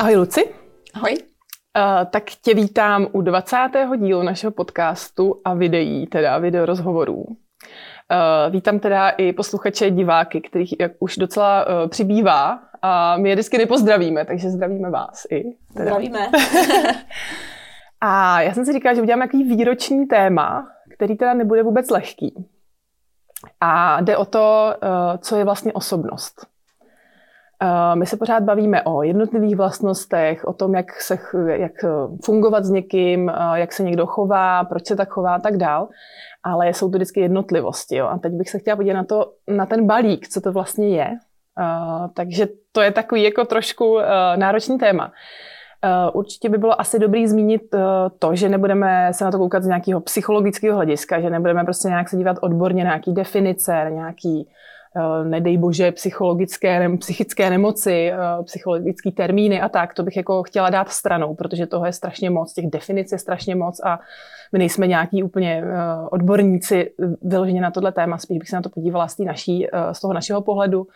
Ahoj Luci. Ahoj. Uh, tak tě vítám u 20. dílu našeho podcastu a videí, teda video rozhovorů. Uh, vítám teda i posluchače, diváky, kterých jak už docela uh, přibývá a my je vždycky nepozdravíme, takže zdravíme vás i. Teda. Zdravíme. a já jsem si říkala, že uděláme nějaký výroční téma, který teda nebude vůbec lehký. A jde o to, co je vlastně osobnost. My se pořád bavíme o jednotlivých vlastnostech, o tom, jak, se, jak fungovat s někým, jak se někdo chová, proč se tak chová a tak dál. Ale jsou to vždycky jednotlivosti. Jo. A teď bych se chtěla podívat na, to, na ten balík, co to vlastně je. Takže to je takový jako trošku náročný téma. Určitě by bylo asi dobrý zmínit to, že nebudeme se na to koukat z nějakého psychologického hlediska, že nebudeme prostě nějak se dívat odborně na nějaký definice, na nějaký Eh, nedej bože, psychologické, psychické nemoci, eh, psychologické termíny a tak, to bych jako chtěla dát stranou, protože toho je strašně moc, těch definic je strašně moc a my nejsme nějaký úplně eh, odborníci vyloženě na tohle téma, spíš bych se na to podívala z, naší, z toho našeho pohledu,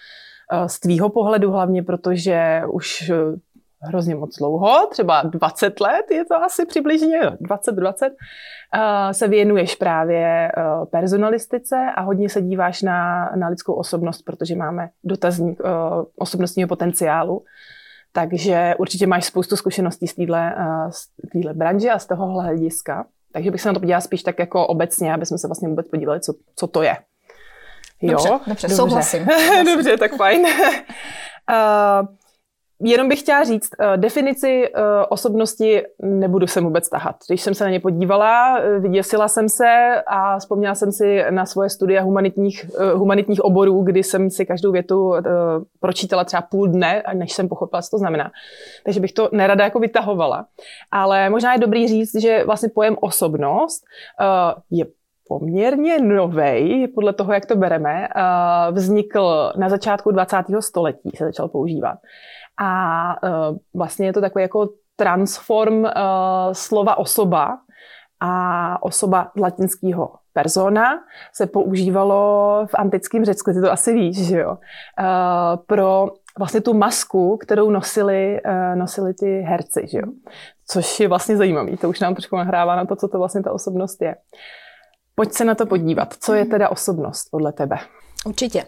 z tvýho pohledu hlavně, protože už hrozně moc dlouho, třeba 20 let je to asi přibližně, 20-20, se věnuješ právě personalistice a hodně se díváš na, na lidskou osobnost, protože máme dotazník osobnostního potenciálu. Takže určitě máš spoustu zkušeností z téhle branže a z toho hlediska. Takže bych se na to podívala spíš tak jako obecně, aby jsme se vlastně vůbec podívali, co, co to je. Jo? Dobře, dobře, dobře. souhlasím. dobře, tak fajn. uh, Jenom bych chtěla říct, uh, definici uh, osobnosti nebudu se vůbec tahat. Když jsem se na ně podívala, uh, vyděsila jsem se a vzpomněla jsem si na svoje studia humanitních, humanitních oborů, kdy jsem si každou větu pročítala třeba půl dne, než jsem pochopila, co to znamená. Takže bych to nerada jako vytahovala. Ale možná je dobrý říct, že vlastně pojem osobnost je poměrně novej, podle toho, jak to bereme, vznikl na začátku 20. století, se začal používat. A uh, vlastně je to takový jako transform uh, slova osoba a osoba latinského persona se používalo v antickém Řecku, ty to asi víš, že jo, uh, pro vlastně tu masku, kterou nosili, uh, nosili ty herci, že jo. Což je vlastně zajímavý, to už nám trošku nahrává na to, co to vlastně ta osobnost je. Pojď se na to podívat. Co je teda osobnost podle tebe? Určitě.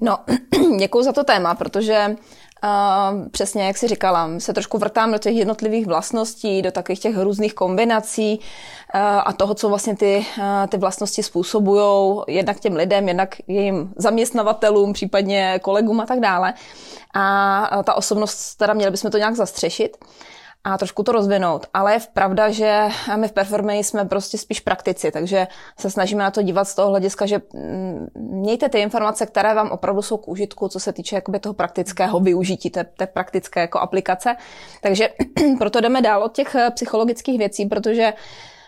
No, děkuji za to téma, protože Uh, přesně jak si říkala, se trošku vrtám do těch jednotlivých vlastností, do takových těch různých kombinací uh, a toho, co vlastně ty, uh, ty vlastnosti způsobují jednak těm lidem, jednak jejím zaměstnavatelům, případně kolegům a tak dále. A ta osobnost, teda měli bychom to nějak zastřešit a trošku to rozvinout. Ale je pravda, že my v Performance jsme prostě spíš praktici, takže se snažíme na to dívat z toho hlediska, že mm, mějte ty informace, které vám opravdu jsou k užitku, co se týče jakoby toho praktického využití, té, té praktické jako aplikace. Takže proto jdeme dál od těch eh, psychologických věcí, protože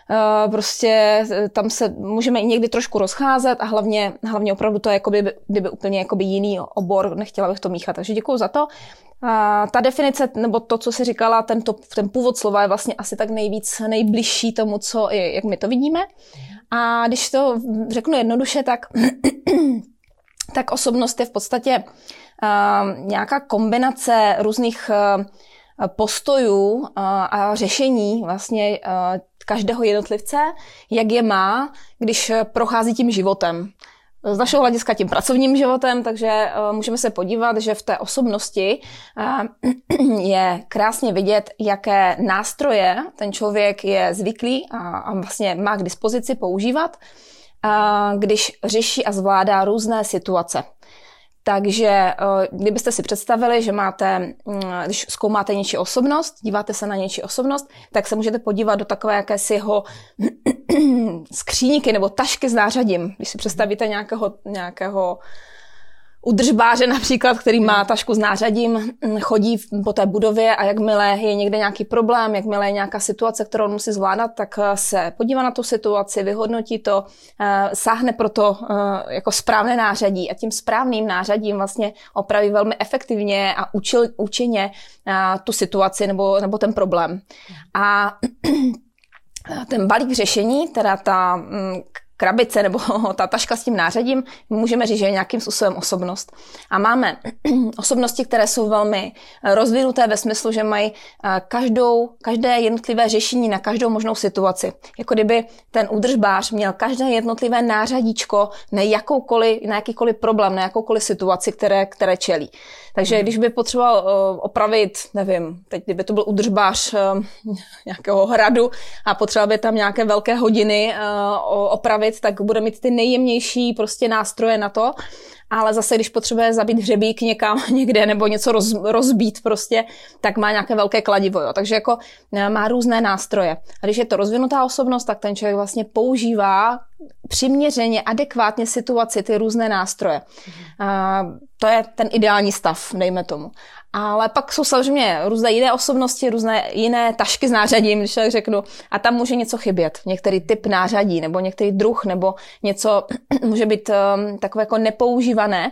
Uh, prostě eh, tam se můžeme i někdy trošku rozcházet a hlavně, hlavně opravdu to je jakoby, kdyby úplně jakoby jiný obor, nechtěla bych to míchat, takže děkuji za to. A ta definice, nebo to, co si říkala, ten, to, ten původ slova je vlastně asi tak nejvíc nejbližší tomu, co, jak my to vidíme. A když to řeknu jednoduše, tak, tak osobnost je v podstatě uh, nějaká kombinace různých uh, postojů a řešení vlastně každého jednotlivce, jak je má, když prochází tím životem z našeho hlediska tím pracovním životem, takže uh, můžeme se podívat, že v té osobnosti uh, je krásně vidět, jaké nástroje ten člověk je zvyklý a, a vlastně má k dispozici používat když řeší a zvládá různé situace. Takže eh, kdybyste si představili, že máte, mm, když zkoumáte něčí osobnost, díváte se na něčí osobnost, tak se můžete podívat do takové jakési jeho skříníky nebo tašky s nářadím. Když si představíte nějakého, nějakého udržbáře například, který má tašku s nářadím, chodí po té budově a jakmile je někde nějaký problém, jakmile je nějaká situace, kterou on musí zvládat, tak eh, se podívá na tu situaci, vyhodnotí to, eh, sáhne pro to eh, jako správné nářadí a tím správným nářadím vlastně opraví velmi efektivně a učil, účinně tu situaci nebo, nebo ten problém. A ten balík řešení, teda ta mm, krabice nebo ta taška s tím nářadím, můžeme říct, že je nějakým způsobem osobnost. A máme osobnosti, které jsou velmi rozvinuté ve smyslu, že mají eh, každou, každé jednotlivé řešení na každou možnou situaci. Jako kdyby ten údržbář měl každé jednotlivé nářadíčko na, jakoukoliv, na jakýkoliv problém, na jakoukoliv situaci, které, které čelí. Takže hmm. když by potřeboval uh, opravit, nevím, teď kdyby to byl udržbář nějakého hradu a potřeboval by tam nějaké velké hodiny uh, tak bude mít ty nejjemnější prostě nástroje na to ale zase, když potřebuje zabít hřebík někam někde nebo něco roz, rozbít prostě, tak má nějaké velké kladivo. Jo. Takže jako má různé nástroje. A když je to rozvinutá osobnost, tak ten člověk vlastně používá přiměřeně, adekvátně situaci ty různé nástroje. Mm. A to je ten ideální stav, dejme tomu. Ale pak jsou samozřejmě různé jiné osobnosti, různé jiné tašky s nářadím, když tak řeknu, a tam může něco chybět. Některý typ nářadí, nebo některý druh, nebo něco může být um, takové jako zvané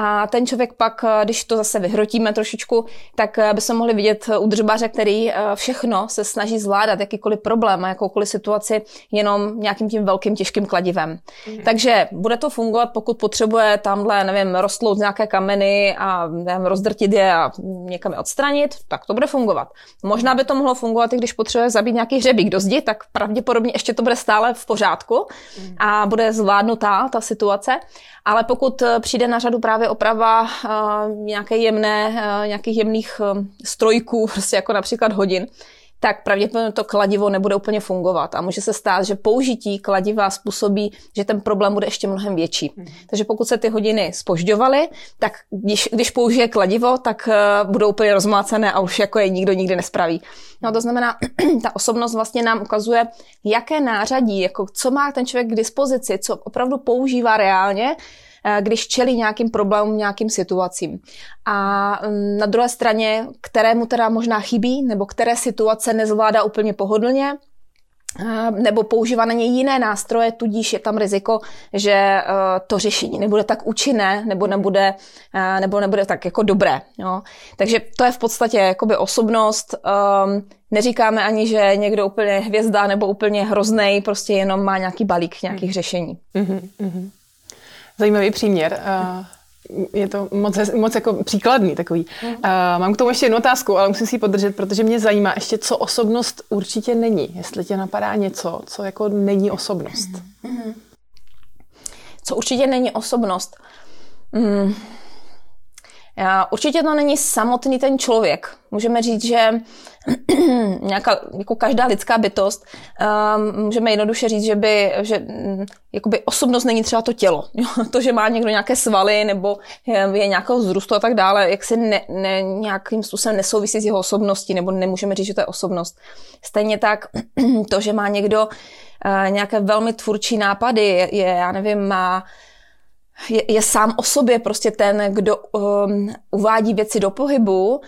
A ten člověk pak, eh, když to zase vyhrotíme trošičku, tak eh, by se mohli vidět u držbaře, který eh, všechno se snaží zvládat, jakýkoliv problém a jakoukoliv situaci jenom nějakým tím velkým těžkým kladivem. Mm. Takže bude to fungovat, pokud potřebuje tamhle, nevím, rostlout nějaké kameny a nevím, rozdrtit je a někam je odstranit, tak to bude fungovat. Možná by to mohlo fungovat, i když potřebuje zabít nějaký hřebík do zdi, tak pravděpodobně ještě to bude stále v pořádku mm. a bude zvládnutá ta situace. Ale pokud eh, přijde na řadu právě oprava uh, nějaké jemné, uh, nějakých jemných uh, strojků, prostě jako například hodin, tak pravděpodobně to kladivo nebude úplně fungovat. A může se stát, že použití kladiva způsobí, že ten problém bude ještě mnohem větší. Hmm. Takže pokud se ty hodiny spožďovaly, tak když, když použije kladivo, tak uh, budou úplně rozmácené a už jako je nikdo nikdy nespraví. No to znamená, ta osobnost vlastně nám ukazuje, jaké nářadí, jako co má ten člověk k dispozici, co opravdu používá reálně, Eh, když čelí nějakým problémům, nějakým situacím. A mm, na druhé straně, kterému teda možná chybí, nebo které situace nezvládá úplně pohodlně, eh, nebo používá na ně jiné nástroje, tudíž je tam riziko, že eh, to řešení nebude tak účinné, nebo nebude, nebo nebude tak jako dobré. Jo. Takže to je v podstatě jakoby osobnost. Um, neříkáme ani, že někdo úplně hvězda nebo úplně hrozný, prostě jenom má nějaký balík nějakých řešení. Mm-hmm. Zajímavý příměr. Uh, je to moc, moc jako příkladný takový. Uh, mám k tomu ještě jednu otázku, ale musím si ji podržet, protože mě zajímá ještě, co osobnost určitě není. Jestli tě napadá něco, co jako není osobnost. Mm-hmm. Co určitě není osobnost? Mm. Určitě to není samotný ten člověk. Můžeme říct, že nějaká, jako každá lidská bytost, um, můžeme jednoduše říct, že by, že um, jakoby osobnost není třeba to tělo. to, že má někdo nějaké svaly nebo je, nějakého vzrůstu a tak dále, jak se ne, ne, nějakým způsobem nesouvisí s jeho osobností, nebo nemůžeme říct, že to je osobnost. Stejně tak to, že má někdo uh, nějaké velmi tvůrčí nápady, je já nevím, má je, je sám o sobě prostě ten, kdo um, uvádí věci do pohybu, uh,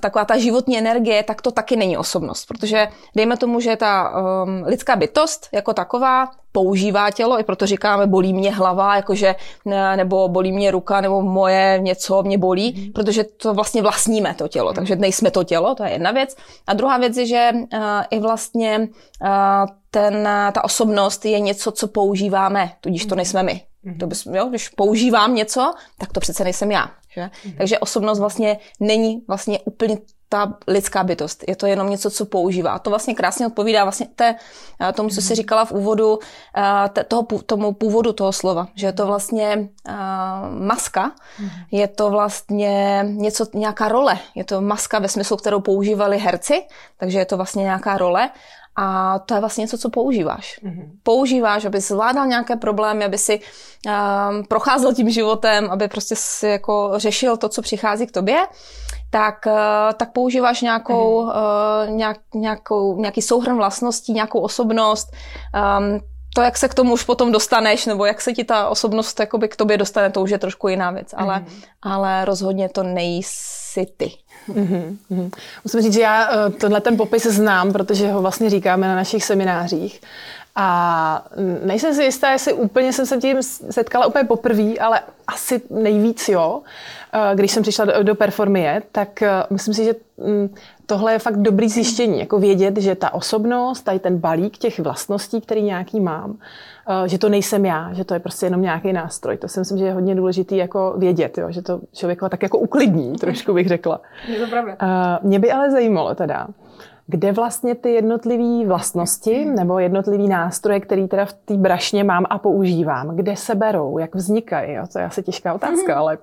taková ta životní energie, tak to taky není osobnost. Protože dejme tomu, že ta um, lidská bytost jako taková používá tělo, i proto říkáme bolí mě hlava, jakože, ne, nebo bolí mě ruka, nebo moje něco mě bolí, mm. protože to vlastně vlastníme to tělo, takže nejsme to tělo, to je jedna věc. A druhá věc je, že uh, i vlastně uh, ten, ta osobnost je něco, co používáme, tudíž to nejsme my. To bys, jo, když používám něco, tak to přece nejsem já. Že? Mm-hmm. Takže osobnost vlastně není vlastně úplně ta lidská bytost. Je to jenom něco, co používá. A to vlastně krásně odpovídá vlastně té, eh, tomu, co jsi říkala v úvodu, eh, toho, tomu původu toho slova. Že je to vlastně uh, maska, je to vlastně něco, nějaká role. Je to maska ve smyslu, kterou používali herci, takže je to vlastně nějaká role. A to je vlastně něco, co používáš. Mm-hmm. Používáš, aby zvládal nějaké problémy, aby si um, procházel tím životem, aby prostě si jako řešil to, co přichází k tobě tak, eh, tak používáš nějakou, mm. uh, nějak, nějakou, nějaký souhrn vlastností, nějakou osobnost, um, to, jak se k tomu už potom dostaneš, nebo jak se ti ta osobnost jakoby k tobě dostane, to už je trošku jiná věc, ale, mm. ale rozhodně to nejsi ty. Mm-hmm. Musím říct, že já eh, tenhle ten popis znám, protože ho vlastně říkáme na našich seminářích. A nejsem si jistá, jestli úplně jsem se tím setkala úplně poprvé, ale asi nejvíc jo. Eh, když jsem přišla do, do Performie, tak eh, myslím si, že mm, tohle je fakt dobrý zjištění, jako vědět, že ta osobnost, tady ten balík těch vlastností, který nějaký mám, eh, že to nejsem já, že to je prostě jenom nějaký nástroj. To si myslím, že je hodně důležitý jako vědět, jo, že to člověka tak jako uklidní, trošku bych řekla. Je to pravda. Mě by ale zajímalo teda, kde vlastně ty jednotlivé vlastnosti nebo jednotlivé nástroje, které teda v té brašně mám a používám, kde se berou, jak vznikají. Jo? To je asi těžká otázka, ale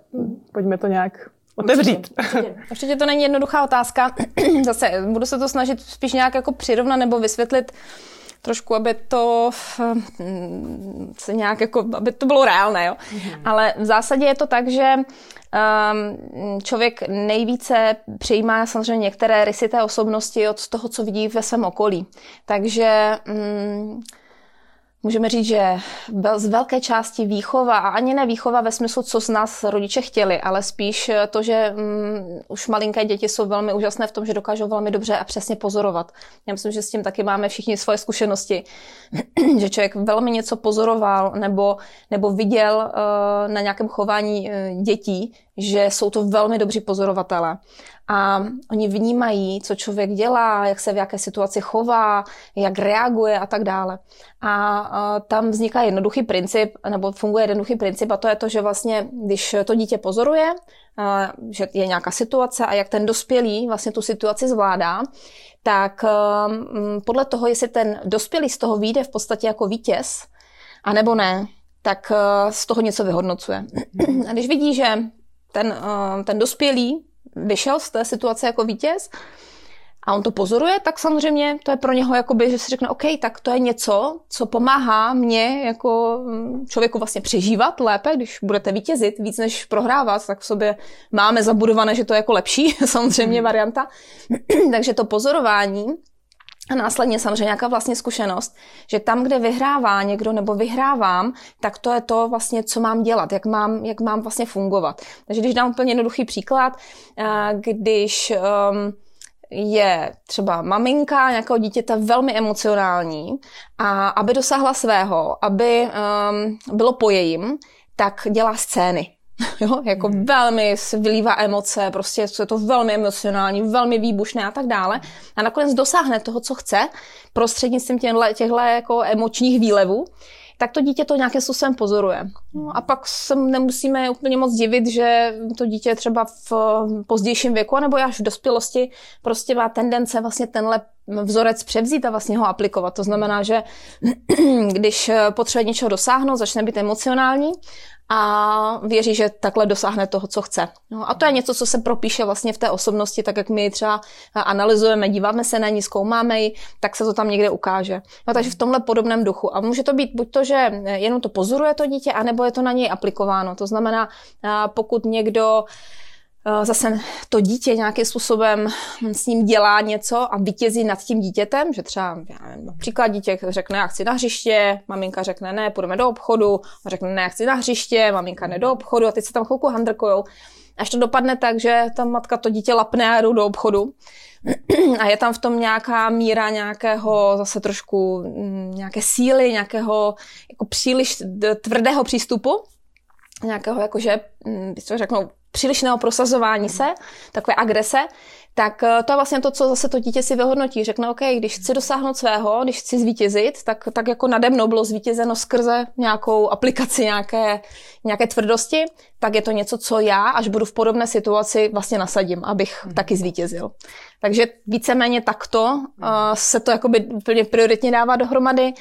pojďme to nějak otevřít. Určitě, určitě. určitě to není jednoduchá otázka. Zase budu se to snažit spíš nějak jako přirovnat nebo vysvětlit trošku, aby to hm, se nějak jako, aby to bylo reálné, jo. Mm-hmm. Ale v zásadě je to tak, že um, člověk nejvíce přijímá samozřejmě některé rysy té osobnosti od toho, co vidí ve svém okolí. Takže um, můžeme říct, že z velké části výchova, a ani ne výchova ve smyslu, co z nás rodiče chtěli, ale spíš to, že um, už malinké děti jsou velmi úžasné v tom, že dokážou velmi dobře a přesně pozorovat. Já myslím, že s tím taky máme všichni svoje zkušenosti, že člověk velmi něco pozoroval nebo, nebo viděl uh, na nějakém chování uh, dětí, že jsou to velmi dobří pozorovatelé a oni vnímají, co člověk dělá, jak se v jaké situaci chová, jak reaguje a tak dále. A, tam vzniká jednoduchý princip, nebo funguje jednoduchý princip a to je to, že vlastně, když to dítě pozoruje, že je nějaká situace a jak ten dospělý vlastně tu situaci zvládá, tak podle toho, jestli ten dospělý z toho vyjde v podstatě jako vítěz, anebo ne, tak z toho něco vyhodnocuje. A když vidí, že ten, ten dospělý vyšel z té situace jako vítěz a on to pozoruje, tak samozřejmě to je pro něho jakoby, že si řekne, OK, tak to je něco, co pomáhá mě jako mm, člověku vlastně přežívat lépe, když budete vítězit víc než prohrávat, tak v sobě máme zabudované, že to je jako lepší, samozřejmě varianta. Takže to pozorování a následně samozřejmě nějaká vlastně zkušenost, že tam, kde vyhrává někdo nebo vyhrávám, tak to je to vlastně, co mám dělat, jak mám, jak mám vlastně fungovat. Takže když dám úplně jednoduchý příklad, když um, je třeba maminka nějakého dítěte velmi emocionální a aby dosáhla svého, aby um, bylo po jejím, tak dělá scény. jo, jako mm. velmi vylívá emoce, prostě je to velmi emocionální, velmi výbušné a tak dále. A nakonec dosáhne toho, co chce, prostřednictvím těchto jako emočních výlevů tak to dítě to nějakým způsobem pozoruje. No a pak se nemusíme úplně moc divit, že to dítě třeba v pozdějším věku, nebo až v dospělosti, prostě má tendence vlastně tenhle vzorec převzít a vlastně ho aplikovat. To znamená, že když potřebuje něčeho dosáhnout, začne být emocionální a věří, že takhle dosáhne toho, co chce. No, a to je něco, co se propíše vlastně v té osobnosti, tak jak my třeba analyzujeme, díváme se na ní, zkoumáme ji, tak se to tam někde ukáže. No, takže v tomhle podobném duchu. A může to být buď to, že jenom to pozoruje to dítě, anebo je to na něj aplikováno. To znamená, pokud někdo Eh, zase to dítě nějakým způsobem s ním dělá něco a vítězí nad tím dítětem, že třeba já nevím, například dítě řekne, já chci na hřiště, maminka řekne, ne, půjdeme do obchodu, a řekne, ne, já chci na hřiště, maminka ne do obchodu a teď se tam chvilku handrkujou. Až to dopadne tak, že ta matka to dítě lapne a jdou do obchodu. A je tam v tom nějaká míra nějakého zase trošku mm, nějaké síly, nějakého jako příliš tvrdého přístupu, nějakého jakože, mm, bych to řeknou, přílišného prosazování se, takové agrese, tak eh, to je vlastně to, co zase to dítě si vyhodnotí. Řekne, OK, když chci dosáhnout svého, když chci zvítězit, tak, tak jako nade mnou bylo zvítězeno skrze nějakou aplikaci, nějaké, nějaké tvrdosti, tak je to něco, co já, až budu v podobné situaci, vlastně nasadím, abych hmm. taky zvítězil. Takže víceméně takto uh, se to jakoby úplně prioritně dává dohromady.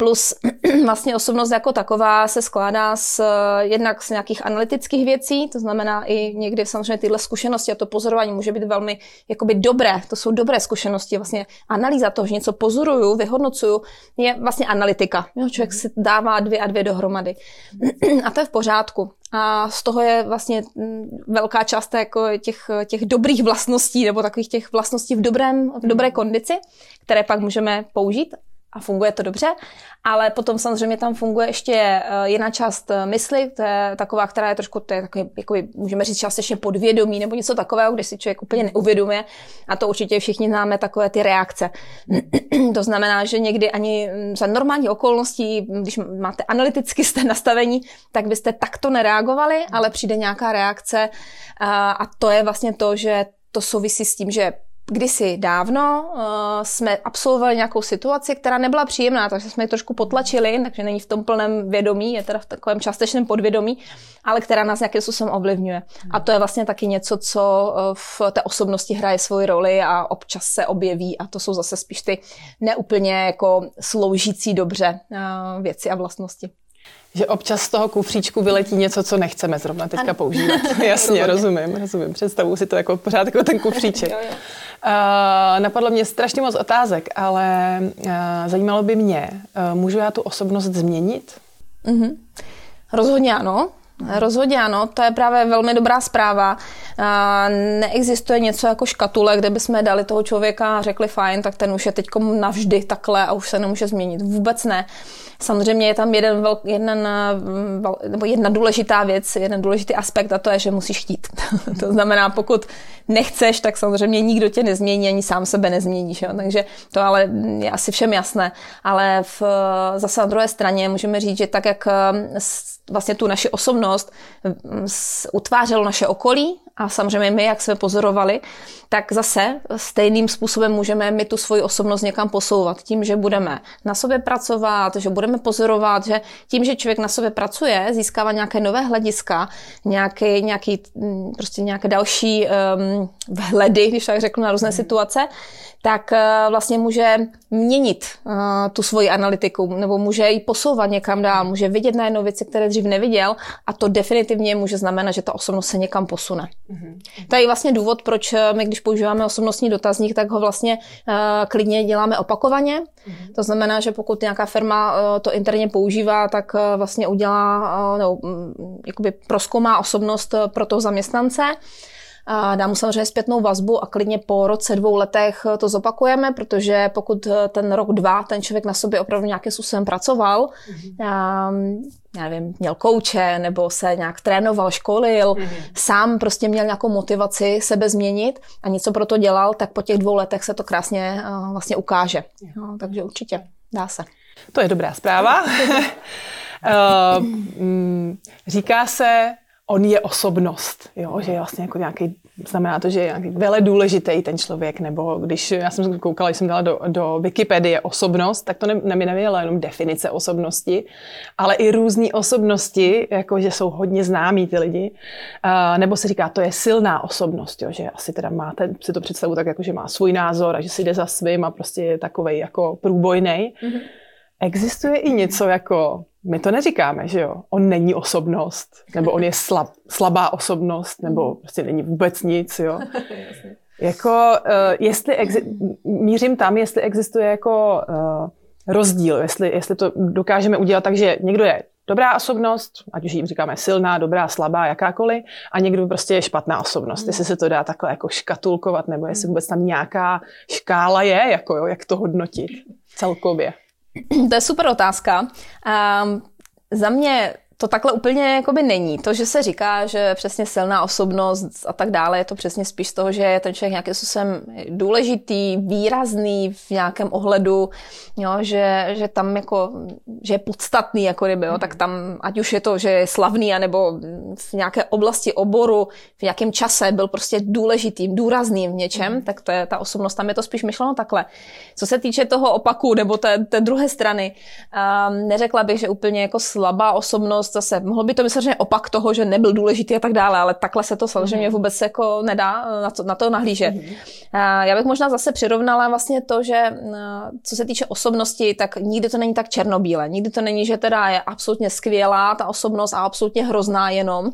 Plus vlastně osobnost jako taková se skládá z, jednak z nějakých analytických věcí, to znamená i někdy samozřejmě tyhle zkušenosti a to pozorování může být velmi jakoby dobré, to jsou dobré zkušenosti, vlastně analýza toho, že něco pozoruju, vyhodnocuju, je vlastně analytika. Jo, člověk si dává dvě a dvě dohromady. A to je v pořádku. A z toho je vlastně mm, velká část jako těch, těch dobrých vlastností nebo takových těch vlastností v, dobrém, v dobré kondici, které pak můžeme použít a funguje to dobře, ale potom samozřejmě tam funguje ještě eh, jiná část eh, mysli, to je taková, která je trošku, to je takový, jako můžeme říct částečně podvědomí nebo něco takového, kde si člověk úplně neuvědomuje. A to určitě všichni známe takové ty reakce. to znamená, že někdy ani mm, za normální okolností, když máte analyticky jste nastavení, tak byste takto nereagovali, ale přijde nějaká reakce. A to je vlastně to, že to souvisí s tím, že kdysi dávno uh, jsme absolvovali nějakou situaci, která nebyla příjemná, takže jsme ji trošku potlačili, takže není v tom plném vědomí, je teda v takovém částečném podvědomí, ale která nás nějakým způsobem ovlivňuje. A to je vlastně taky něco, co uh, v té osobnosti hraje svoji roli a občas se objeví a to jsou zase spíš ty neúplně jako sloužící dobře uh, věci a vlastnosti. Že občas z toho kufříčku vyletí něco, co nechceme zrovna teďka ano. používat. Jasně, rozumím, rozumím. Představuji si to jako pořád jako ten kufříček. jo, jo. Uh, napadlo mě strašně moc otázek, ale uh, zajímalo by mě, uh, můžu já tu osobnost změnit? Mm-hmm. Rozhodně ano. Rozhodně ano, to je právě velmi dobrá zpráva. Neexistuje něco jako škatule, kde bychom dali toho člověka a řekli fajn, tak ten už je teď navždy takhle a už se nemůže změnit. Vůbec ne. Samozřejmě je tam jeden, vel, jeden, vel, nebo jedna důležitá věc, jeden důležitý aspekt a to je, že musíš chtít. to znamená, pokud nechceš, tak samozřejmě nikdo tě nezmění, ani sám sebe nezměníš. Jo? Takže to ale je asi všem jasné. Ale v, zase na druhé straně můžeme říct, že tak, jak vlastně tu naši osobnost utvářelo naše okolí a samozřejmě my, jak jsme pozorovali, tak zase stejným způsobem můžeme my tu svoji osobnost někam posouvat. Tím, že budeme na sobě pracovat, že budeme pozorovat, že tím, že člověk na sobě pracuje, získává nějaké nové hlediska, nějaký, nějaký, mm, prostě nějaké další um, vhledy, když tak řeknu, na různé hmm. situace, tak eh, vlastně může měnit uh, tu svoji analytiku nebo může ji posouvat někam dál, může vidět najednou věci, které dřív neviděl a to definitivně může znamenat, že ta osobnost se někam posune. Mm-hmm. To je vlastně důvod, proč eh, my, když používáme osobnostní dotazník, tak ho vlastně uh, klidně děláme opakovaně. Mm-hmm. To znamená, že pokud nějaká firma uh, to interně používá, tak uh, vlastně udělá, nebo um, jakoby proskoumá osobnost pro toho zaměstnance a dám mu samozřejmě zpětnou vazbu a klidně po roce, dvou letech to zopakujeme, protože pokud ten rok, dva ten člověk na sobě opravdu nějakým způsobem pracoval, mm-hmm. Já nevím, měl kouče nebo se nějak trénoval, školil, mm-hmm. sám prostě měl nějakou motivaci sebe změnit a něco pro to dělal, tak po těch dvou letech se to krásně uh, vlastně ukáže. No, takže určitě dá se. To je dobrá zpráva. uh, říká se, on je osobnost, jo? že je vlastně jako nějaký, znamená to, že je nějaký vele důležitý ten člověk, nebo když já jsem koukala, když jsem dala do, do Wikipedie osobnost, tak to ne, ne, nevěděla jenom definice osobnosti, ale i různé osobnosti, jako že jsou hodně známí ty lidi, uh, nebo se říká, to je silná osobnost, jo? že asi teda máte si to představu tak, jako, že má svůj názor a že si jde za svým a prostě je takovej jako průbojnej. Mm-hmm. Existuje i něco jako my to neříkáme, že jo. On není osobnost, nebo on je slab, slabá osobnost, nebo prostě není vůbec nic, jo. jako, uh, jestli exi- mířím tam, jestli existuje jako uh, rozdíl, jestli, jestli to dokážeme udělat tak, že někdo je dobrá osobnost, ať už jim říkáme silná, dobrá, slabá, jakákoliv, a někdo prostě je špatná osobnost. Jestli se to dá takhle jako škatulkovat, nebo jestli vůbec tam nějaká škála je, jako jo, jak to hodnotit celkově. To je super otázka. Um, za mě to takhle úplně jakoby není. To, že se říká, že přesně silná osobnost a tak dále, je to přesně spíš z toho, že je ten člověk nějakým způsobem důležitý, výrazný v nějakém ohledu, jo, že, že tam jako, že je podstatný, jako kdyby, jo, tak tam, ať už je to, že je slavný, anebo v nějaké oblasti oboru, v nějakém čase byl prostě důležitým, důrazným v něčem, tak to je ta osobnost, tam je to spíš myšleno takhle. Co se týče toho opaku, nebo té, té druhé strany, um, neřekla bych, že úplně jako slabá osobnost zase, mohlo by to být samozřejmě opak toho, že nebyl důležitý a tak dále, ale takhle se to samozřejmě mhm. vůbec jako nedá eh, na to, na to nahlížet. Mm-hmm. Já bych možná zase přirovnala vlastně to, že eh, co se týče osobnosti, tak nikdy to není tak černobíle. Nikdy to není, že teda je absolutně skvělá ta osobnost a absolutně hrozná jenom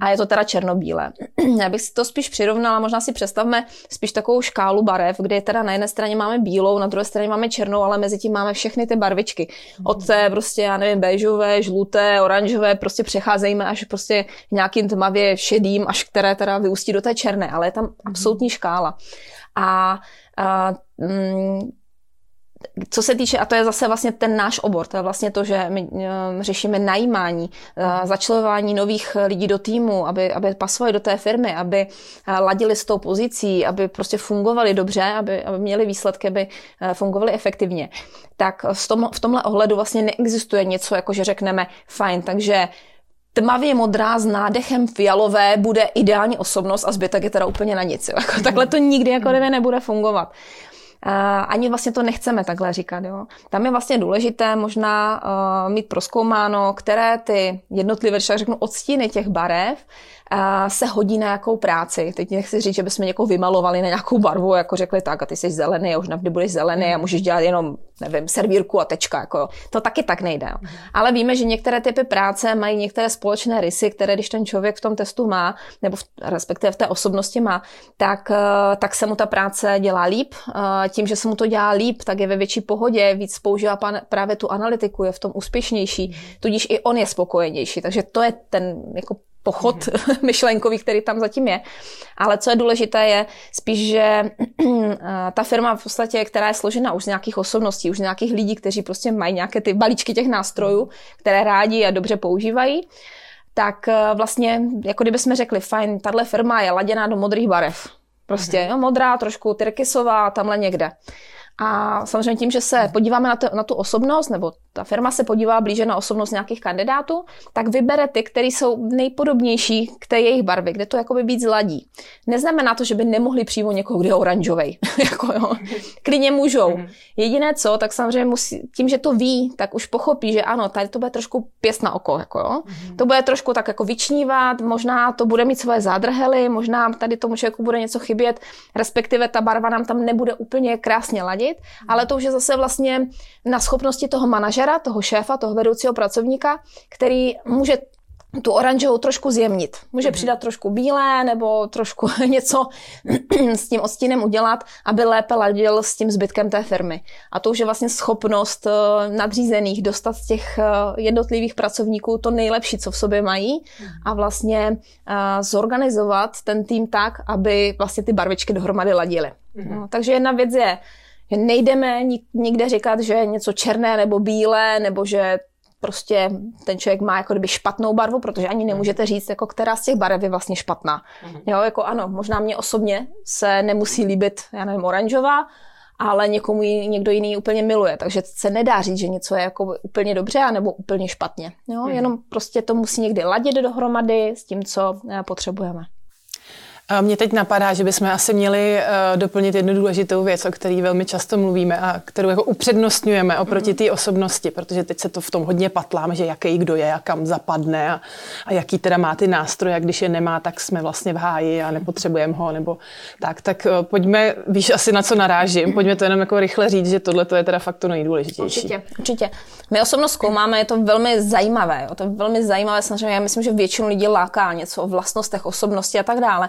a je to teda černobíle. Já bych si to spíš přirovnala, možná si představme spíš takovou škálu barev, kde teda na jedné straně máme bílou, na druhé straně máme černou, ale mezi tím máme všechny ty barvičky. Od té prostě, já nevím, béžové, žluté, oranžové, prostě přecházejme až prostě nějakým tmavě šedým, až které teda vyústí do té černé, ale je tam absolutní škála. A, a mm, co se týče, a to je zase vlastně ten náš obor, to je vlastně to, že my uh, řešíme najímání, uh, začlenování nových lidí do týmu, aby, aby pasovali do té firmy, aby ladili s tou pozicí, aby prostě fungovali dobře, aby, aby měli výsledky, aby fungovali efektivně. Tak v, tom, v tomhle ohledu vlastně neexistuje něco, jako že řekneme, fajn, takže tmavě modrá s nádechem fialové bude ideální osobnost a zbytek je teda úplně na nic. Jako, takhle to nikdy jako nebude fungovat ani vlastně to nechceme takhle říkat. Jo. Tam je vlastně důležité možná uh, mít proskoumáno, které ty jednotlivé, když tak řeknu, odstíny těch barev se hodí na jakou práci. Teď nechci říct, že bychom někoho vymalovali na nějakou barvu, jako řekli tak, a ty jsi zelený a už navždy budeš zelený a můžeš dělat jenom, nevím, servírku a tečka. Jako, to taky tak nejde. Jo. Ale víme, že některé typy práce mají některé společné rysy, které když ten člověk v tom testu má, nebo v, respektive v té osobnosti má, tak, eh, tak se mu ta práce dělá líp. Tím, že se mu to dělá líp, tak je ve větší pohodě, víc používá pan, právě tu analytiku, je v tom úspěšnější, tudíž i on je spokojenější. Takže to je ten jako pochod mm. myšlenkový, který tam zatím je. Ale co je důležité, je spíš, že eh, ta firma v podstatě, která je složena už z nějakých osobností, už z nějakých lidí, kteří prostě mají nějaké ty balíčky těch nástrojů, které rádi a dobře používají, tak eh, vlastně, jako kdyby jsme řekli, fajn, tahle firma je laděná do modrých barev. Prostě mhm. jo, modrá, trošku tyrkysová, tamhle někde. A samozřejmě tím, že se podíváme na, to, na tu osobnost, nebo ta firma se podívá blíže na osobnost nějakých kandidátů, tak vybere ty, které jsou nejpodobnější k té jejich barvě, kde to jakoby víc zladí. Neznamená to, že by nemohli přímo někoho, kdo je oranžový. jako, jo. Klidně můžou. Mhm. Jediné co, tak samozřejmě musí, tím, že to ví, tak už pochopí, že ano, tady to bude trošku pěst na oko. Jako, jo. Mhm. To bude trošku tak jako vyčnívat, možná to bude mít svoje zádrhely, možná tady tomu člověku bude něco chybět, respektive ta barva nám tam nebude úplně krásně ladit, ale to už je zase vlastně na schopnosti toho manažera, toho šéfa, toho vedoucího pracovníka, který může tu oranžovou trošku zjemnit. Může mm-hmm. přidat trošku bílé nebo trošku něco s tím odstínem udělat, aby lépe ladil s tím zbytkem té firmy. A to už je vlastně schopnost eh, nadřízených dostat z těch eh, jednotlivých pracovníků to nejlepší, co v sobě mají mm-hmm. a vlastně uh, zorganizovat ten tým tak, aby vlastně ty barvičky dohromady ladily. Mm-hmm. No, takže jedna věc je že nejdeme nikde říkat, že je něco černé nebo bílé, nebo že prostě ten člověk má jako kdyby špatnou barvu, protože ani nemůžete říct, jako která z těch barev je vlastně špatná. Mhm. Jo, jako ano, možná mě osobně se nemusí líbit, já nevím, oranžová, ale někomu ji někdo jiný úplně miluje. Takže se nedá říct, že něco je jako úplně dobře nebo úplně špatně. Jo? Hmm. Jenom prostě to musí někdy ladit dohromady s tím, co eh, potřebujeme. Mně teď napadá, že bychom asi měli uh, doplnit jednu důležitou věc, o které velmi často mluvíme a kterou jako upřednostňujeme oproti té osobnosti, protože teď se to v tom hodně patlám, že jaký kdo je a kam zapadne a, a jaký teda má ty nástroje a když je nemá, tak jsme vlastně v háji a nepotřebujeme ho nebo tak. Tak uh, pojďme, víš asi na co narážím, pojďme to jenom jako rychle říct, že tohle to je teda fakt to nejdůležitější. Určitě, určitě. My osobnost zkoumáme, je to velmi zajímavé, jo, to je velmi zajímavé, samozřejmě já myslím, že většinu lidí láká něco o vlastnostech osobnosti a tak dále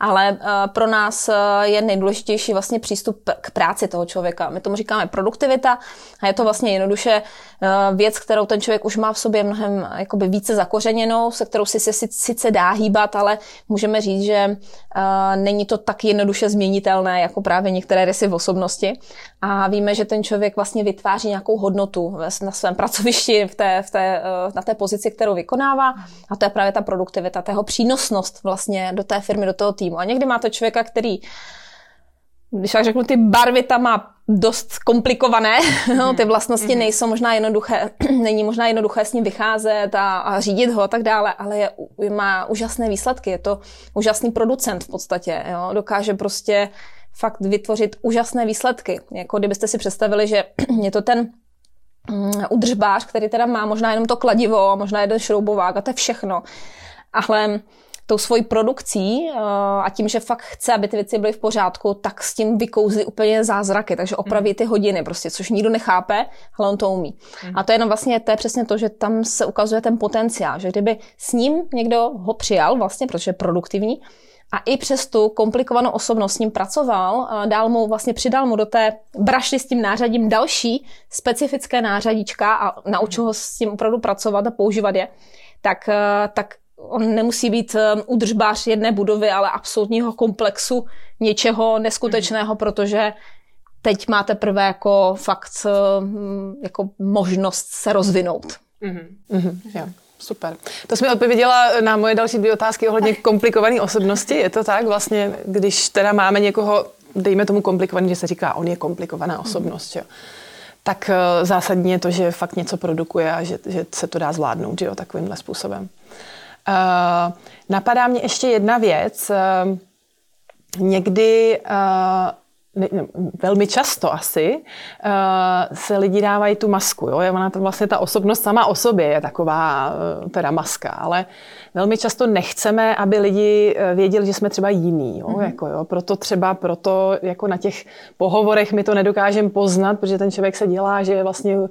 ale uh, pro nás uh, je nejdůležitější vlastně přístup k práci toho člověka. My tomu říkáme produktivita a je to vlastně jednoduše uh, věc, kterou ten člověk už má v sobě mnohem jakoby více zakořeněnou, se kterou si se sice dá hýbat, ale můžeme říct, že není to tak jednoduše změnitelné jako právě některé rysy v osobnosti. A víme, že ten člověk vlastně vytváří nějakou hodnotu na svém pracovišti, v té, v té, na té pozici, kterou vykonává. A to je právě ta produktivita, ta jeho přínosnost vlastně do té firmy, do toho týmu. A někdy máte člověka, který když tak řeknu, ty barvy tam má dost komplikované, no, ty vlastnosti mm-hmm. nejsou možná jednoduché, není možná jednoduché s ním vycházet a, a řídit ho a tak dále, ale je, má úžasné výsledky, je to úžasný producent v podstatě, jo, dokáže prostě fakt vytvořit úžasné výsledky, jako kdybyste si představili, že je to ten mm, udržbář, který teda má možná jenom to kladivo, možná jeden šroubovák a to je všechno. Ale tou svojí produkcí eh, a tím, že fakt chce, aby ty věci byly v pořádku, tak s tím vykouzí úplně zázraky, takže opraví ty hodiny prostě, což nikdo nechápe, ale on to umí. A to je jenom vlastně, to je přesně to, že tam se ukazuje ten potenciál, že kdyby s ním někdo ho přijal vlastně, protože je produktivní, a i přes tu komplikovanou osobnost s ním pracoval, dál mu vlastně přidal mu do té brašny s tím nářadím další specifické nářadíčka a naučil ho s tím opravdu pracovat a používat je, tak, eh, tak on nemusí být udržbář um, jedné budovy, ale absolutního komplexu něčeho neskutečného, mm. protože teď máte prvé jako fakt um, jako možnost se rozvinout. Mm-hmm. Mm-hmm. Jo. Super. To jsi mi odpověděla na moje další dvě otázky ohledně komplikované osobnosti. Je to tak vlastně, když teda máme někoho, dejme tomu komplikovaný, že se říká, on je komplikovaná mhm. osobnost, jo. tak uh, zásadně je to, že fakt něco produkuje a že, že se to dá zvládnout, že jo, takovýmhle způsobem. Uh, napadá mě ještě jedna věc. Uh, někdy uh, velmi často asi, uh, se lidi dávají tu masku. Jo? Ona to vlastně ta osobnost sama o sobě je taková uh, teda maska, ale velmi často nechceme, aby lidi eh, věděli, že jsme třeba jiný. Jo? Mm-hmm. Jako, jo? Proto třeba proto jako na těch pohovorech my to nedokážeme poznat, protože ten člověk se dělá, že je vlastně uh,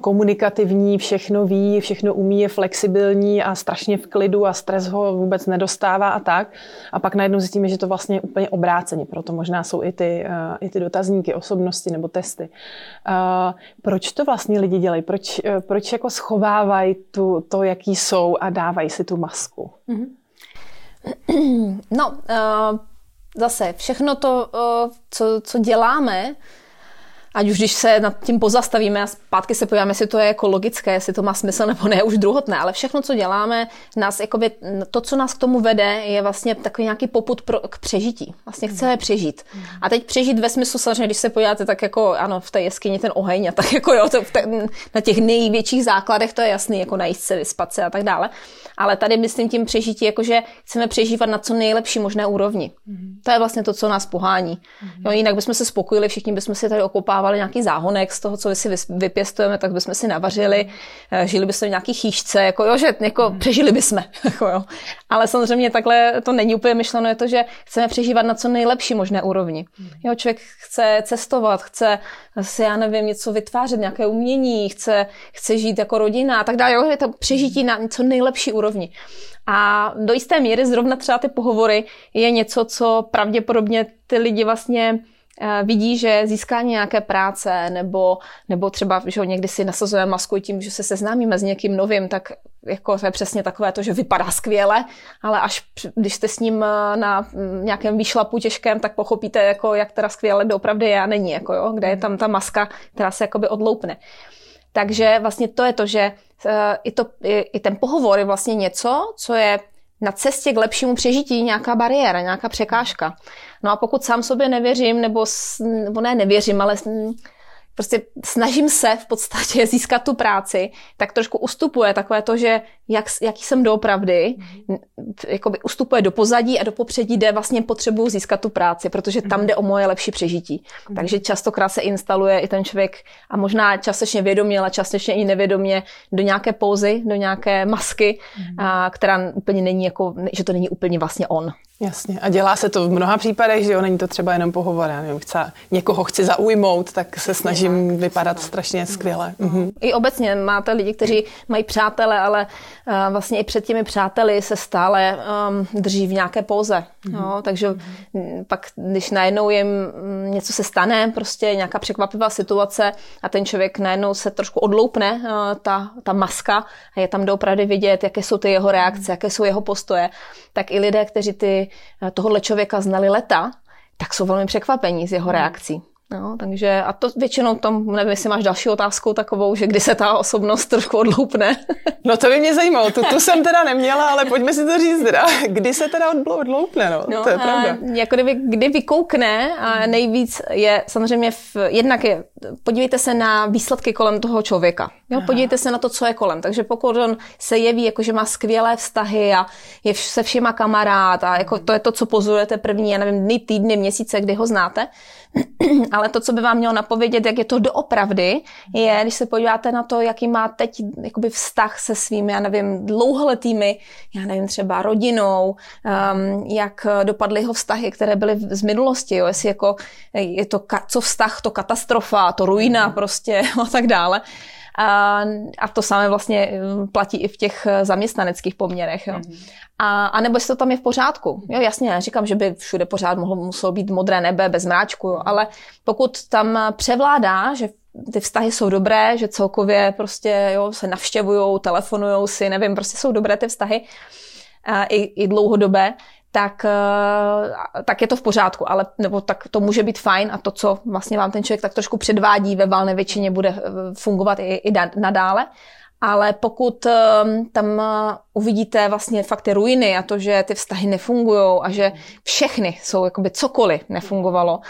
komunikativní, všechno ví, všechno umí, je flexibilní a strašně v klidu a stres ho vůbec nedostává a tak. A pak najednou zjistíme, že to vlastně je úplně obráceně. Proto možná jsou i ty, uh, i ty dotazníky, osobnosti nebo testy. Uh, proč to vlastně lidi dělají? Proč, uh, proč jako schovávají tu, to, jaký jsou a dávají si tu masku. Mm-hmm. No, uh, zase všechno to, uh, co, co děláme, ať už když se nad tím pozastavíme a zpátky se podíváme, jestli to je jako logické, jestli to má smysl nebo ne, už druhotné, ale všechno, co děláme, nás, jakoby, to, co nás k tomu vede, je vlastně takový nějaký poput pro, k přežití. Vlastně chceme přežít. A teď přežít ve smyslu samozřejmě, když se podíváte, tak jako ano, v té jeskyni ten oheň a tak jako jo, to, te, na těch největších základech to je jasný, jako najíst se, vyspat se a tak dále. Ale tady myslím tím přežití, jakože chceme přežívat na co nejlepší možné úrovni. To je vlastně to, co nás pohání. Jo, jinak bychom se spokojili, všichni bychom si tady okopávali dávali nějaký záhonek z toho, co si vypěstujeme, tak bychom si navařili, eh, žili bychom v nějaký chýšce, jako jo, že jako mm. přežili bychom. Jako jo. Ale samozřejmě takhle to není úplně myšleno, je to, že chceme přežívat na co nejlepší možné úrovni. Mm. Jo, člověk chce cestovat, chce si, já nevím, něco vytvářet, nějaké umění, chce, chce žít jako rodina a tak dále. Jo, je to přežití na co nejlepší úrovni. A do jisté míry zrovna třeba ty pohovory je něco, co pravděpodobně ty lidi vlastně vidí, že získání nějaké práce nebo, nebo třeba, že ho někdy si nasazujeme masku tím, že se seznámíme s někým novým, tak jako to je přesně takové to, že vypadá skvěle, ale až když jste s ním eh, na mm, nějakém výšlapu těžkém, tak pochopíte, jako, jak teda skvěle doopravdy je a není, jako jo, kde je tam ta maska, která se jakoby odloupne. Takže vlastně to je to, že eh, i, to, i, i ten pohovor je vlastně něco, co je na cestě k lepšímu přežití nějaká bariéra, nějaká překážka. No a pokud sám sobě nevěřím, nebo, nebo ne nevěřím, ale prostě snažím se v podstatě získat tu práci, tak trošku ustupuje takové to, že jak, jaký jsem doopravdy, mm. jakoby ustupuje do pozadí a do popředí jde vlastně potřebu získat tu práci, protože tam mm. jde o moje lepší přežití. Mm. Takže častokrát se instaluje i ten člověk a možná částečně vědomě, ale částečně i nevědomě do nějaké pózy, do nějaké masky, a, která úplně není jako, že to není úplně vlastně on. Jasně. A dělá se to v mnoha případech, že jo, není to třeba jenom pohovor, já nevím, chci, někoho chci zaujmout, tak se snažím tak, vypadat přesně. strašně skvěle. Mhm. I obecně máte lidi, kteří mají přátele, ale uh, vlastně i před těmi přáteli se stále um, drží v nějaké pouze. Mhm. No, takže mhm. pak, když najednou jim mm, něco se stane, prostě nějaká překvapivá situace a ten člověk najednou se trošku odloupne, uh, ta, ta maska a je tam doopravdy vidět, jaké jsou ty jeho reakce, jaké jsou jeho postoje, tak i lidé, kteří ty, tohohle člověka znali leta, tak jsou velmi překvapení z jeho hmm. reakcí. No, takže a to většinou tam, nevím, jestli máš další otázku takovou, že kdy se ta osobnost trošku odloupne. No to by mě zajímalo, tu, tu jsem teda neměla, ale pojďme si to říct teda. Kdy se teda odloupne, no, no to je pravda. Jako kdyby, kdy vykoukne a nejvíc je samozřejmě, v, jednak je, podívejte se na výsledky kolem toho člověka. Jo, podívejte se na to, co je kolem. Takže pokud on se jeví, jako že má skvělé vztahy a je se všema kamarád a jako to je to, co pozorujete první, já nevím, dny, týdny, měsíce, kdy ho znáte, ale to, co by vám mělo napovědět, jak je to doopravdy, je, když se podíváte na to, jaký má teď jakoby vztah se svými, já nevím, dlouholetými, já nevím, třeba rodinou, um, jak dopadly jeho vztahy, které byly z minulosti, jo, jestli jako je to, co vztah, to katastrofa, to ruina prostě a tak dále. A, a to samé vlastně eh, platí i v těch eh, zaměstnaneckých poměrech. Jo. Mm-hmm. A, a nebo jestli to tam je v pořádku. Jo, jasně, já říkám, že by všude pořád mohlo, muselo být modré nebe bez mráčku, jo, ale pokud tam převládá, že ty vztahy jsou dobré, že celkově prostě jo, se navštěvují, telefonují si, nevím, prostě jsou dobré ty vztahy, a i, i dlouhodobé, tak, eh, tak je to v pořádku, ale nebo tak to může být fajn a to, co vlastně vám ten člověk tak trošku předvádí ve valné většině, bude eh, fungovat i, i nadále. Ale pokud ehm, tam eh, uvidíte vlastně fakt ty ruiny a to, že ty vztahy nefungují a že všechny jsou jakoby cokoliv nefungovalo,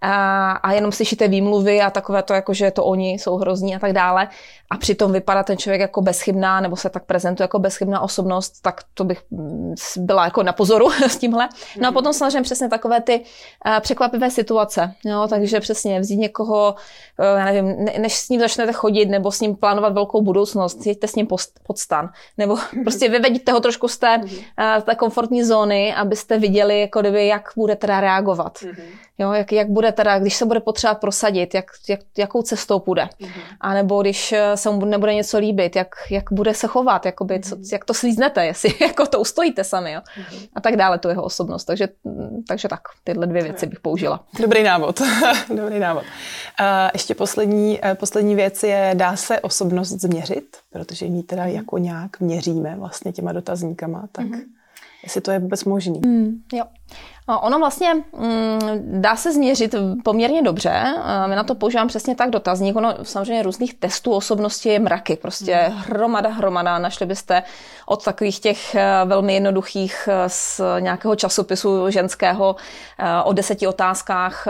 a, a jenom slyšíte výmluvy a takové to, jako že to oni jsou hrozní a tak dále, a přitom vypadá ten člověk jako bezchybná, nebo se tak prezentuje jako bezchybná osobnost, tak to bych mm, byla jako na pozoru s tímhle. No a potom samozřejmě přesně takové ty uh, překvapivé situace, jo, takže přesně vzít někoho, uh, já nevím, ne, než s ním začnete chodit, nebo s ním plánovat velkou budoucnost, jeďte s ním post, pod stan, nebo prostě vyvedíte ho trošku z té, uh, té komfortní zóny, abyste viděli, jako kdyby, jak bude teda reagovat. Mhm. Jo, jak, jak bude teda, když se bude potřebovat prosadit, jak, jak, jakou cestou půjde. Mhm. A nebo když se mu nebude něco líbit, jak, jak bude se chovat, jakoby, co, mhm. jak to slíznete, jestli jako to ustojíte sami, jo? Mm-hmm. a tak dále, tu jeho osobnost. Takže, takže tak, tyhle dvě věci bych použila. Dobrý návod, dobrý návod. A ještě poslední, eh, poslední věc je, dá se osobnost změřit, protože my teda mhm. jako nějak měříme vlastně těma dotazníkama, tak mm-hmm. jestli to je vůbec možný. Mm, jo. Ono vlastně mm, dá se změřit poměrně dobře. My na to používám přesně tak dotazník. Ono samozřejmě různých testů osobnosti je mraky. Prostě hmm. hromada, hromada. Našli byste od takových těch eh, velmi jednoduchých eh, z nějakého časopisu ženského eh, o deseti otázkách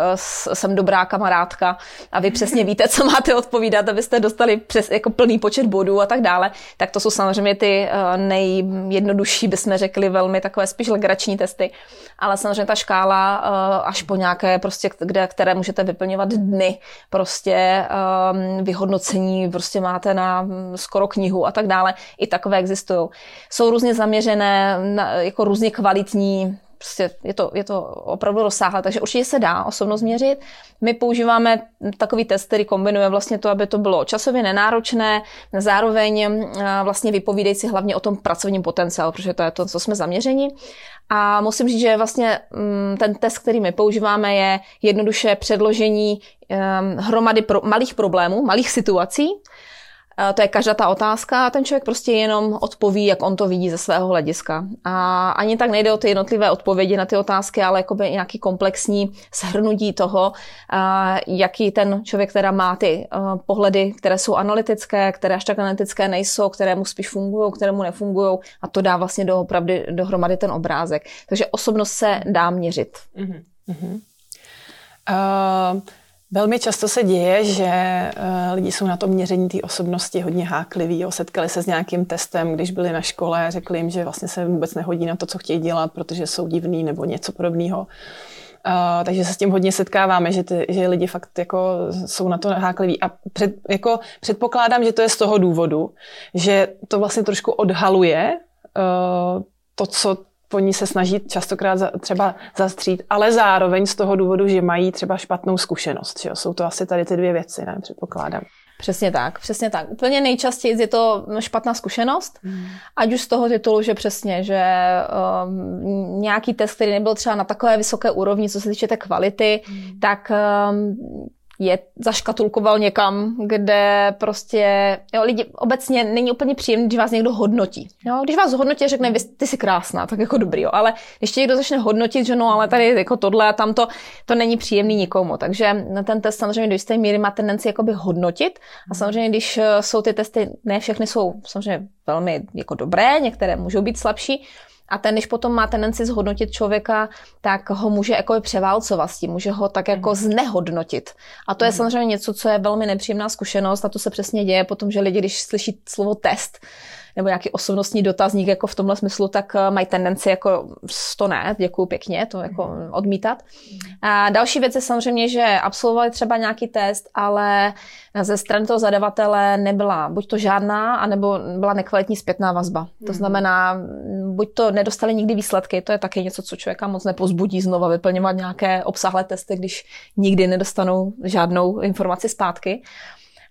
jsem dobrá kamarádka a vy přesně víte, co máte odpovídat, abyste dostali přes jako plný počet bodů a tak dále. Tak to jsou samozřejmě ty nejjednodušší, bychom řekli, velmi takové spíš legrační testy. Ale samozřejmě ta škála uh, až po nějaké, prostě, kde, které můžete vyplňovat dny, prostě um, vyhodnocení, prostě máte na mm, skoro knihu a tak dále. I takové existují. Jsou různě zaměřené, jako různě kvalitní, prostě je to, je to opravdu rozsáhlé, takže určitě se dá osobnost měřit. My používáme takový test, který kombinuje vlastně to, aby to bylo časově nenáročné, zároveň eh, vlastně vypovídající hlavně o tom pracovním potenciálu, protože to je to, co jsme zaměřeni. A musím říct, že vlastně mm, ten test, který my používáme, je jednoduše předložení ehm, hromady pro, malých problémů, malých situací, to je každá ta otázka a ten člověk prostě jenom odpoví, jak on to vidí ze svého hlediska. A ani tak nejde o ty jednotlivé odpovědi na ty otázky, ale jakoby nějaký komplexní shrnutí toho, jaký ten člověk teda má ty pohledy, které jsou analytické, které až tak analytické nejsou, které mu spíš fungují, které mu nefungují a to dá vlastně doopravdy dohromady ten obrázek. Takže osobnost se dá měřit. Uh-huh. Uh... Velmi často se děje, že uh, lidi jsou na to měření té osobnosti hodně hákliví. Setkali se s nějakým testem, když byli na škole, řekli jim, že vlastně se vůbec nehodí na to, co chtějí dělat, protože jsou divní nebo něco podobného. Uh, takže se s tím hodně setkáváme, že, ty, že lidi fakt jako jsou na to hákliví. A před, jako předpokládám, že to je z toho důvodu, že to vlastně trošku odhaluje uh, to, co oni se snaží častokrát za, třeba zastřít, ale zároveň z toho důvodu, že mají třeba špatnou zkušenost. Že Jsou to asi tady ty dvě věci, ne, předpokládám. Přesně tak, přesně tak. Úplně nejčastěji je to špatná zkušenost, hmm. ať už z toho titulu, že přesně, že um, nějaký test, který nebyl třeba na takové vysoké úrovni, co se týče té kvality, hmm. tak um, je zaškatulkoval někam, kde prostě, jo, lidi obecně není úplně příjemný, když vás někdo hodnotí. Jo, když vás hodnotí, řekne, ty jsi krásná, tak jako dobrý, jo. ale když někdo začne hodnotit, že no, ale tady jako tohle a tamto, to není příjemný nikomu. Takže ten test samozřejmě do jisté míry má tendenci jakoby hodnotit a samozřejmě, když eh, jsou ty testy, ne všechny jsou samozřejmě velmi jako dobré, některé můžou být slabší, a ten, když potom má tendenci zhodnotit člověka, tak ho může jako převálcovat s tím, může ho tak jako mhm. znehodnotit. A to je mhm. samozřejmě něco, co je velmi nepříjemná zkušenost a to se přesně děje potom, že lidi, když slyší slovo test, nebo nějaký osobnostní dotazník jako v tomhle smyslu, tak eh, mají tendenci jako to ne, děkuju pěkně, to jako mhm. odmítat. A další věc je samozřejmě, že absolvovali třeba nějaký test, ale ze strany toho zadavatele nebyla buď to žádná, anebo byla nekvalitní zpětná vazba. To mhm. znamená, buď to nedostali nikdy výsledky, to je taky něco, co člověka moc nepozbudí znova vyplňovat nějaké obsahlé testy, když nikdy nedostanou žádnou informaci zpátky.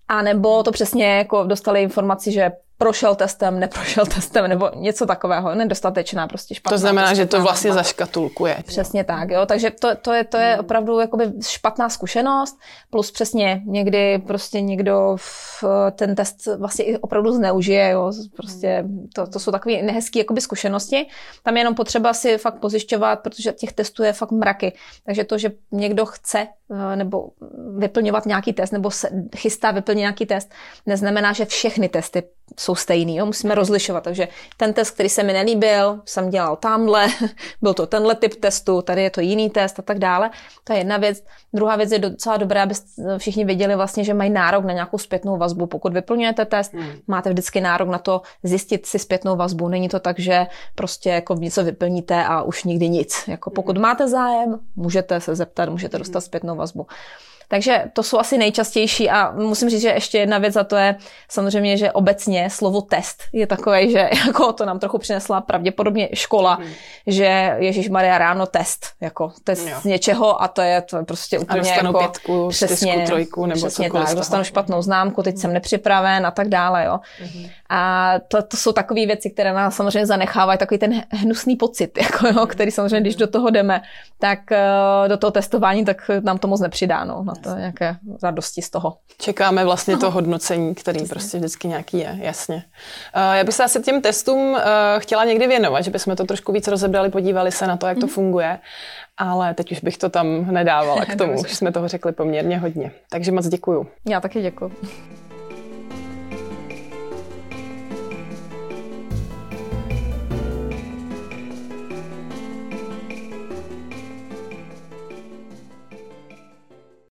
A nebo to přesně jako dostali informaci, že prošel testem, neprošel testem, nebo něco takového, nedostatečná, prostě špatná. To znamená, prostě že to vlastně zaškatulkuje. Přesně tak, jo, takže to, to, je, to je hmm. opravdu jakoby špatná zkušenost, plus přesně někdy prostě někdo v, ten test vlastně i opravdu zneužije, jo, prostě to, to jsou takové nehezké jakoby zkušenosti. Tam je jenom potřeba si fakt pozjišťovat, protože těch testů je fakt mraky. Takže to, že někdo chce eh, nebo vyplňovat nějaký test, nebo se chystá vyplnit nějaký test, neznamená, že všechny testy jsou stejný. Jo? Musíme rozlišovat. Takže ten test, který se mi nelíbil, jsem dělal tamhle, byl to tenhle typ testu, tady je to jiný test a tak dále. To je jedna věc. Druhá věc je docela dobré, aby všichni věděli vlastně, že mají nárok na nějakou zpětnou vazbu. Pokud vyplňujete test, hmm. máte vždycky nárok na to zjistit si zpětnou vazbu. Není to tak, že prostě jako něco vyplníte a už nikdy nic. Jako pokud hmm. máte zájem, můžete se zeptat, můžete dostat hmm. zpětnou vazbu. Takže to jsou asi nejčastější a musím říct, že ještě jedna věc a to je samozřejmě, že obecně slovo test je takové, že jako to nám trochu přinesla pravděpodobně škola, hmm. že Ježíš Maria ráno test, jako test jo. z něčeho a to je, to je prostě úplně a jako, pětku, přesně, trojku nebo přesně tak, dostanu špatnou známku, teď jsem nepřipraven a tak dále, jo. Hmm. A to, to jsou takové věci, které nás samozřejmě zanechávají takový ten hnusný pocit, jako, jo, který samozřejmě, když do toho jdeme, tak uh, do toho testování, tak nám to moc nepřidá, no, na to nějaké radosti z toho. Čekáme vlastně to hodnocení, který prostě vždycky nějaký je, jasně. Uh, já bych se asi těm testům uh, chtěla někdy věnovat, že bychom to trošku víc rozebrali, podívali se na to, jak to mm-hmm. funguje, ale teď už bych to tam nedávala k tomu, už jsme toho řekli poměrně hodně. Takže moc děkuju. Já taky děkuju.